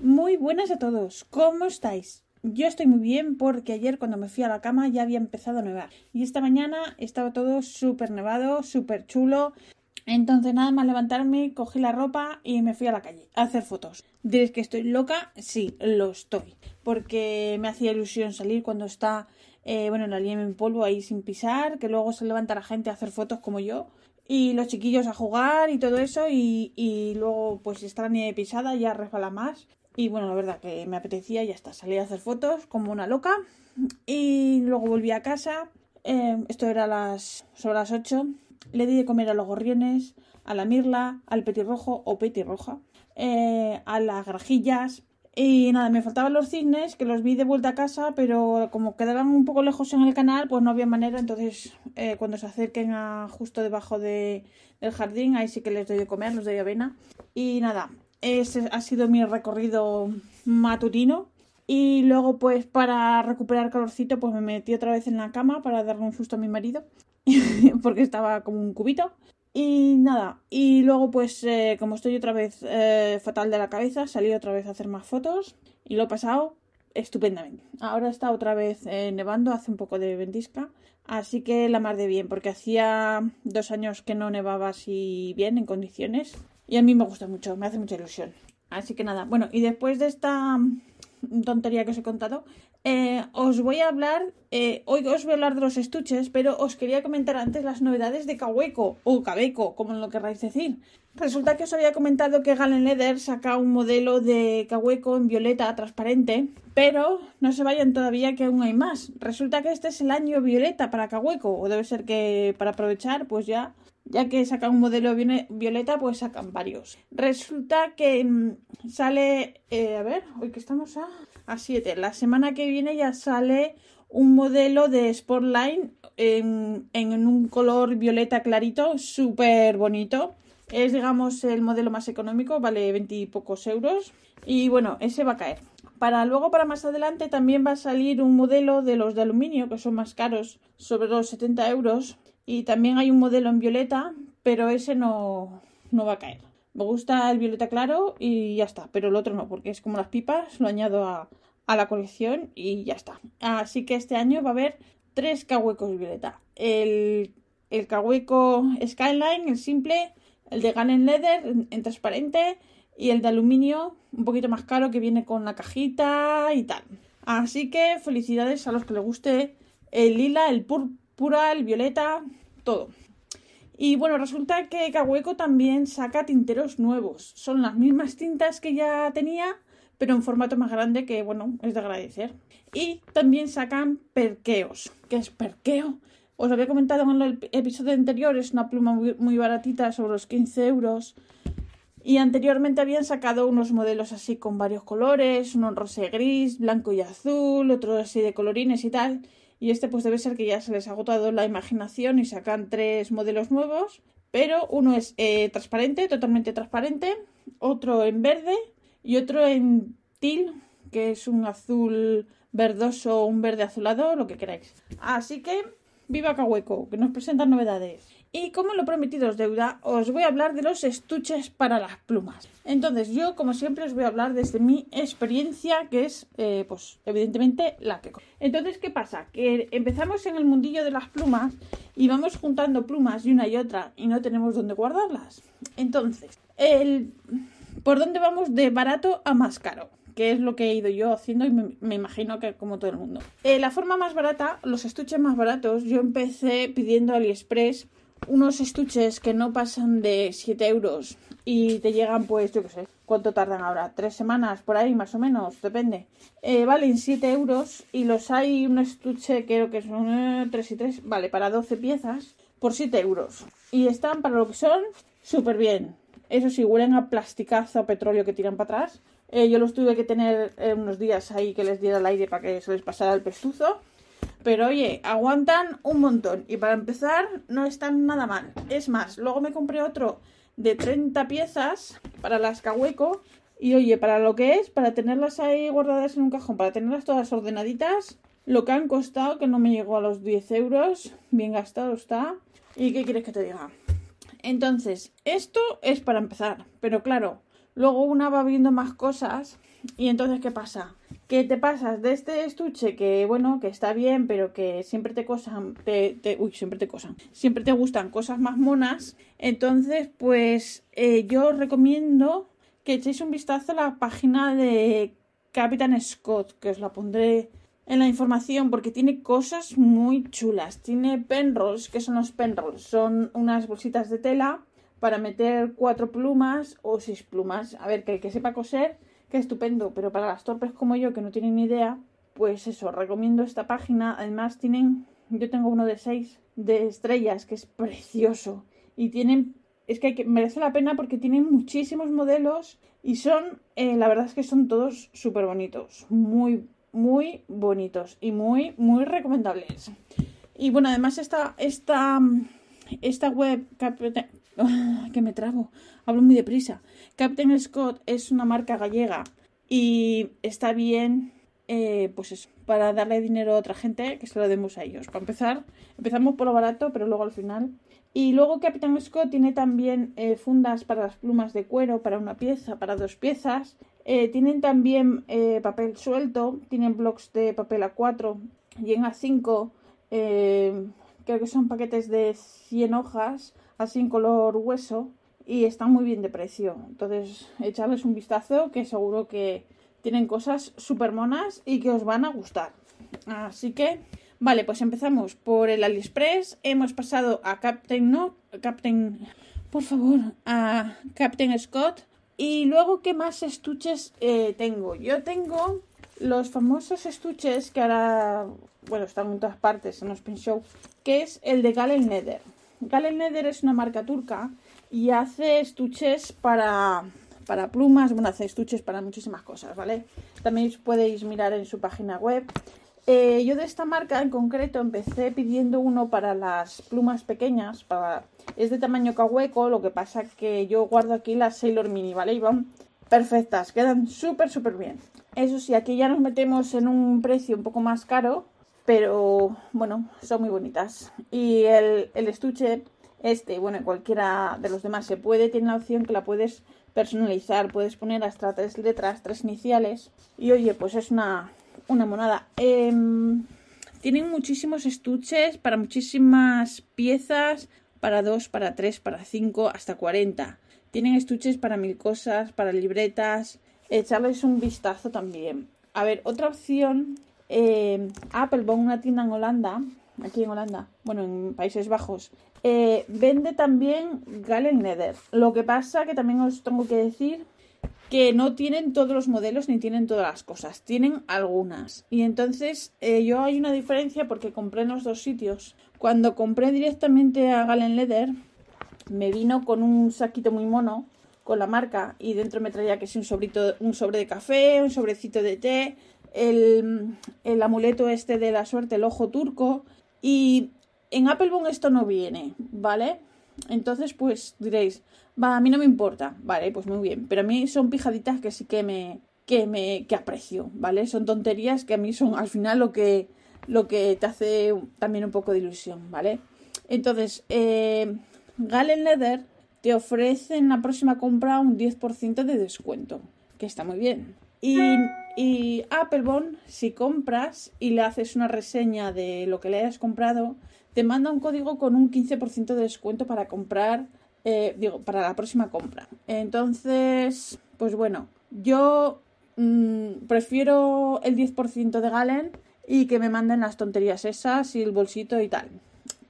muy buenas a todos, ¿cómo estáis? Yo estoy muy bien porque ayer cuando me fui a la cama ya había empezado a nevar y esta mañana estaba todo súper nevado, súper chulo. Entonces nada más levantarme, cogí la ropa y me fui a la calle a hacer fotos. ¿Diréis que estoy loca? Sí, lo estoy. Porque me hacía ilusión salir cuando está, eh, bueno, la nieve en polvo ahí sin pisar, que luego se levanta la gente a hacer fotos como yo y los chiquillos a jugar y todo eso y, y luego pues está la nieve pisada ya resbala más. Y bueno la verdad que me apetecía ya está salí a hacer fotos como una loca. Y luego volví a casa eh, esto era las sobre las 8 le di de comer a los gorriones a la mirla al petirrojo o petirroja eh, a las grajillas y nada, me faltaban los cisnes, que los vi de vuelta a casa, pero como quedaban un poco lejos en el canal, pues no había manera. Entonces, eh, cuando se acerquen a justo debajo de, del jardín, ahí sí que les doy de comer, los doy avena. Y nada, ese ha sido mi recorrido matutino. Y luego, pues para recuperar calorcito, pues me metí otra vez en la cama para darle un susto a mi marido, porque estaba como un cubito. Y nada, y luego pues eh, como estoy otra vez eh, fatal de la cabeza, salí otra vez a hacer más fotos y lo he pasado estupendamente. Ahora está otra vez eh, nevando, hace un poco de ventisca, así que la mar de bien, porque hacía dos años que no nevaba así bien, en condiciones, y a mí me gusta mucho, me hace mucha ilusión. Así que nada, bueno, y después de esta tontería que os he contado, eh, os voy a hablar, eh, hoy os voy a hablar de los estuches, pero os quería comentar antes las novedades de Cahueco o Cabeco, como lo querráis decir. Resulta que os había comentado que Galen Leather saca un modelo de Cahueco en violeta transparente, pero no se vayan todavía que aún hay más. Resulta que este es el año violeta para Cahueco, o debe ser que para aprovechar, pues ya ya que sacan un modelo violeta, pues sacan varios. Resulta que mm, sale, eh, a ver, hoy que estamos a, a 7, la semana que viene ya sale un modelo de Sportline en, en un color violeta clarito, súper bonito. Es, digamos, el modelo más económico, vale 20 y pocos euros. Y bueno, ese va a caer. Para luego, para más adelante, también va a salir un modelo de los de aluminio, que son más caros, sobre los 70 euros y también hay un modelo en violeta, pero ese no, no va a caer. Me gusta el violeta claro y ya está, pero el otro no, porque es como las pipas, lo añado a, a la colección y ya está. Así que este año va a haber tres cahuecos violeta. El, el cahueco Skyline, el simple, el de Gun Leather en, transparente y el de aluminio un poquito más caro que viene con la cajita y tal. Así que felicidades a los que les guste el lila, el púrpura pura, el violeta, todo. Y bueno, resulta que Cahueco también saca tinteros nuevos. Son las mismas tintas que ya tenía, pero en formato más grande que, bueno, es de agradecer. Y también sacan perqueos. ¿Qué es perqueo? Os había comentado en el episodio anterior, es una pluma muy, baratita, sobre los 15 euros. Y anteriormente habían sacado unos modelos así con varios colores, uno rosa y gris, blanco y azul, otro así de colorines y tal. Y este pues debe ser que ya se les ha agotado la imaginación y sacan tres modelos nuevos. Pero uno es eh, transparente, totalmente transparente, otro en verde y otro en til, que es un azul verdoso un verde azulado, lo que queráis. Así que, viva Cahueco, que nos presentan novedades. Y como lo prometido es deuda, os voy a hablar de los estuches para las plumas. Entonces, yo, como siempre, os voy a hablar desde mi experiencia, que es, eh, pues, evidentemente, la que. Entonces, ¿qué pasa? Que empezamos en el mundillo de las plumas y vamos juntando plumas y una y otra y no tenemos dónde guardarlas. Entonces, el... ¿por dónde vamos de barato a más caro? que es lo que he ido yo haciendo y me, imagino que como todo el mundo. Eh, la forma más barata, los estuches más baratos, yo empecé pidiendo AliExpress unos estuches que no pasan de 7 euros y te llegan, pues, yo qué sé, ¿cuánto tardan ahora? ¿Tres semanas por ahí, más o menos? Depende. Eh, valen 7 euros y los hay un estuche, creo que son 3 eh, y 3, vale, para 12 piezas por 7 euros. Y están para lo que son súper bien. Eso sí, huelen a plasticazo, a petróleo que tiran para atrás. Eh, yo los tuve que tener unos días ahí que les diera el aire para que se les pasara el pestuzo. Pero oye, aguantan un montón. Y para empezar, no están nada mal. Es más, luego me compré otro de 30 piezas para las Cahueco. Y oye, para lo que es, para tenerlas ahí guardadas en un cajón, para tenerlas todas ordenaditas, lo que han costado, que no me llegó a los 10 euros, bien gastado está. ¿Y qué quieres que te diga? Entonces, esto es para empezar, pero claro, luego una va viendo más cosas y entonces, ¿qué pasa? Que te pasas de este estuche que, bueno, que está bien, pero que siempre te cosan, te, uy, siempre te cosan, siempre te gustan cosas más monas. Entonces, pues eh, yo recomiendo que echéis un vistazo a la página de Captain Scott, que os la pondré en la información porque tiene cosas muy chulas. Tiene penrolls, que son los penrolls? Son unas bolsitas de tela para meter cuatro plumas o seis plumas. A ver, que el que sepa coser, que estupendo, pero para las torpes como yo que no tienen ni idea, pues eso, recomiendo esta página. Además tienen, yo tengo uno de seis de estrellas que es precioso y tienen es que, merece la pena porque tienen muchísimos modelos y son, eh, la verdad es que son todos súper bonitos, muy, muy bonitos y muy, muy recomendables. Y bueno, además esta, esta, esta web, que me trago, hablo muy deprisa. Captain Scott es una marca gallega y está bien, eh, pues para darle dinero a otra gente que se lo demos a ellos. Para empezar, empezamos por lo barato, pero luego al final y luego Captain Scott tiene también eh, fundas para las plumas de cuero, para una pieza, para dos piezas. Eh, tienen también papel suelto, tienen blocks de papel A4 y en A5 creo que son paquetes de 100 hojas, así en color hueso y están muy bien de precio. Entonces, echarles un vistazo que seguro que tienen cosas súper monas y que os van a gustar. Así que Vale, pues empezamos por el AliExpress. Hemos pasado a Captain No, Captain, por favor, a Captain Scott. Y luego, ¿qué más estuches eh, tengo? Yo tengo los famosos estuches que ahora, bueno, están en todas partes en los pin que es el de Galen Nether. Galen Nether es una marca turca y hace estuches para, para plumas, bueno, hace estuches para muchísimas cosas, ¿vale? También podéis mirar en su página web. Eh, yo de esta marca en concreto empecé pidiendo uno para las plumas pequeñas, para... es de tamaño cahueco, lo que pasa que yo guardo aquí las Sailor Mini, ¿vale? Y van perfectas, quedan súper, súper bien. Eso sí, aquí ya nos metemos en un precio un poco más caro, pero bueno, son muy bonitas. Y el, el estuche, este, bueno, cualquiera de los demás se puede, tiene la opción que la puedes personalizar, puedes poner hasta tres letras, tres iniciales. Y oye, pues es una, una monada. Em, tienen muchísimos estuches para muchísimas piezas, para 2, para 3, para 5, hasta 40. Tienen estuches para mil cosas, para libretas. Echarles un vistazo también. A ver, otra opción. Eh, Apple, una tienda en Holanda, aquí en Holanda, bueno, en Países Bajos, eh, vende también Galen Nether. Lo que pasa que también os tengo que decir que no tienen todos los modelos ni tienen todas las cosas, tienen algunas. Y entonces eh, yo hay una diferencia porque compré en los dos sitios. Cuando compré directamente a Galen Leather, me vino con un saquito muy mono con la marca y dentro me traía que es un sobrito, un sobre de café, un sobrecito de té, el, el amuleto este de la suerte, el ojo turco y en Applebone esto no viene, ¿vale? Entonces, pues diréis, va, a mí no me importa, vale, pues muy bien, pero a mí son pijaditas que sí que me, que me, que aprecio, ¿vale? Son tonterías que a mí son al final lo que, lo que te hace también un poco de ilusión, ¿vale? Entonces, eh, Galen Leather te ofrece en la próxima compra un 10% de descuento, que está muy bien. Y, y Applebone, si compras y le haces una reseña de lo que le hayas comprado, te manda un código con un 15% de descuento para comprar, eh, digo, para la próxima compra. Entonces, pues bueno, yo mm, prefiero el 10% de Galen y que me manden las tonterías esas y el bolsito y tal.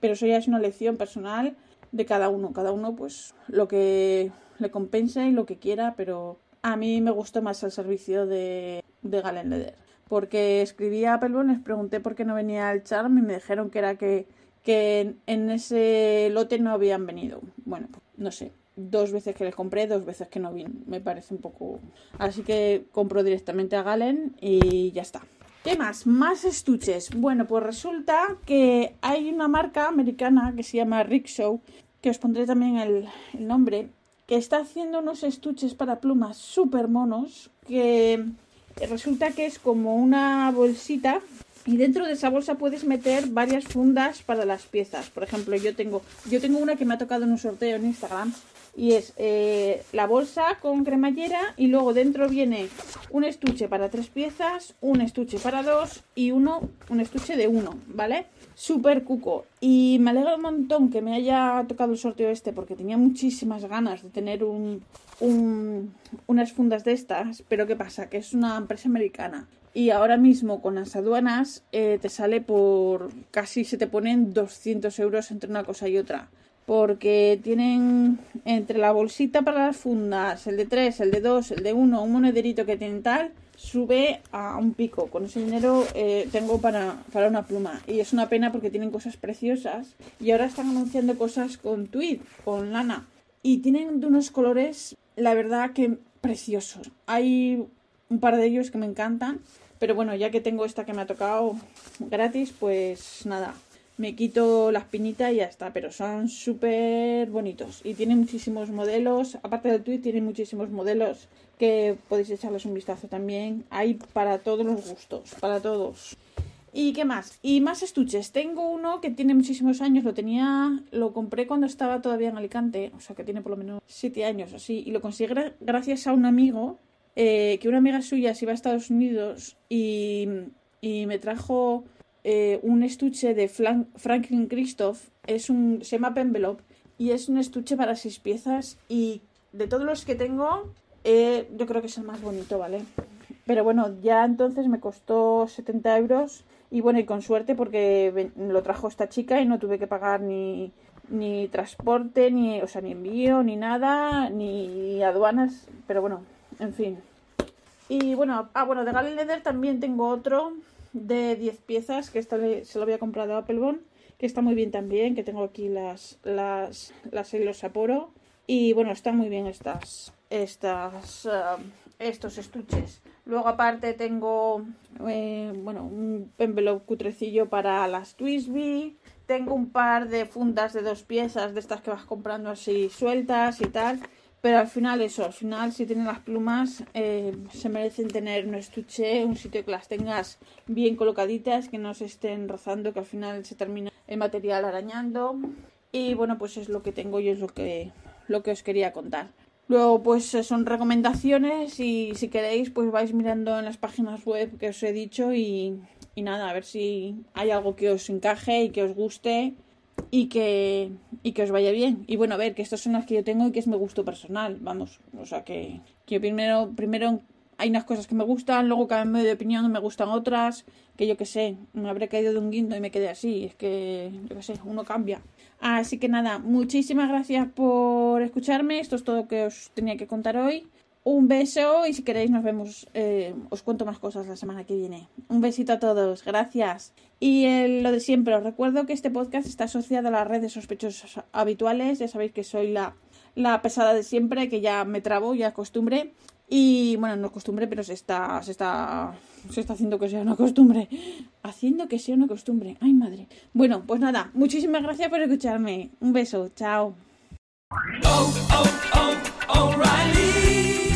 Pero eso ya es una lección personal de cada uno. Cada uno, pues, lo que le compense y lo que quiera, pero a mí me gustó más el servicio de, de Galen Leder. Porque escribí a Apple les pregunté por qué no venía el charm y me dijeron que era que que en ese lote no habían venido. Bueno, no sé. dos veces que les compré, dos veces que no vino. Me parece un poco... Así que compro directamente a Galen y ya está. ¿Qué más? Más estuches. Bueno, pues resulta que hay una marca americana que se llama Rickshaw, que os pondré también el, el nombre, que está haciendo unos estuches para plumas súper monos, que resulta que es como una bolsita y dentro de esa bolsa puedes meter varias fundas para las piezas. Por ejemplo, yo tengo, yo tengo una que me ha tocado en un sorteo en Instagram y es eh, la bolsa con cremallera y luego dentro viene un estuche para tres piezas, un estuche para dos y uno, un estuche de uno, ¿vale? Súper cuco. Y me alegra un montón que me haya tocado el sorteo este porque tenía muchísimas ganas de tener un, unas fundas de estas. Pero ¿qué pasa? Que es una empresa americana. Y ahora mismo con las aduanas eh, te sale por casi se te ponen 200 euros entre una cosa y otra porque tienen entre la bolsita para las fundas, el de 3, el de 2, el de 1, un monederito que tienen tal, sube a un pico. Con ese dinero eh, tengo para, para una pluma. Y es una pena porque tienen cosas preciosas. Y ahora están anunciando cosas con tweed, con lana. Y tienen de unos colores, la verdad que preciosos. Hay un par de ellos que me encantan. Pero bueno, ya que tengo esta que me ha tocado gratis, pues nada, me quito la espinita y ya está, pero son súper bonitos y tienen muchísimos modelos, aparte del tweet tienen muchísimos modelos que podéis echarles un vistazo también, hay para todos los gustos, para todos. ¿Y qué más? Y más estuches. Tengo uno que tiene muchísimos años, lo tenía, lo compré cuando estaba todavía en Alicante, o sea que tiene por lo menos 7 años así, y lo conseguí gracias a un amigo, eh, que una amiga suya se iba a Estados Unidos y me trajo eh, un estuche de Franklin Christoph, es un, se llama Envelope y es un estuche para seis piezas y de todos los que tengo, eh, yo creo que es el más bonito, ¿vale? Pero bueno, ya entonces me costó 70 euros y bueno, y con suerte porque lo trajo esta chica y no tuve que pagar ni, ni transporte, ni, o sea, ni envío, ni nada, ni aduanas, pero bueno, en fin. Y bueno, ah, bueno, de Galen Leather también tengo otro de 10 piezas, que esta se lo había comprado a Applebone, que está muy bien también, que tengo aquí las, las, las hilos Sapporo. Y bueno, están muy bien estas, estas, uh, estos estuches. Luego aparte tengo, eh, bueno, un envelope cutrecillo para las Twisby. Tengo un par de fundas de dos piezas, de estas que vas comprando así sueltas y tal. Pero al final eso, al final si tienen las plumas eh, se merecen tener un estuche, un sitio que las tengas bien colocaditas, que no se estén rozando, que al final se termina el material arañando. Y bueno, pues es lo que tengo y es lo que, lo que os quería contar. Luego, pues son recomendaciones y si queréis, pues vais mirando en las páginas web que os he dicho y, y nada, a ver si hay algo que os encaje y que os guste y que, y que os vaya bien. Y bueno, a ver, que estas son las que yo tengo y que es mi gusto personal, vamos. O sea, que, que primero, primero hay unas cosas que me gustan, luego cambio de opinión y me gustan otras, que yo que sé, me habré caído de un guindo y me quedé así. Es que, yo que sé, uno cambia. Así que nada, muchísimas gracias por escucharme. Esto es todo lo que os tenía que contar hoy. Un beso y si queréis nos vemos, eh, os cuento más cosas la semana que viene. Un besito a todos, gracias. Y lo de siempre, os recuerdo que este podcast está asociado a las redes sospechosas habituales. Ya sabéis que soy la, la pesada de siempre, que ya me trabo, ya costumbre. Y bueno, no costumbre, pero se está, se está, se está haciendo que sea una costumbre. Haciendo que sea una costumbre. Ay, madre. Bueno, pues nada, muchísimas gracias por escucharme. Un beso, chao. Oh, oh, oh,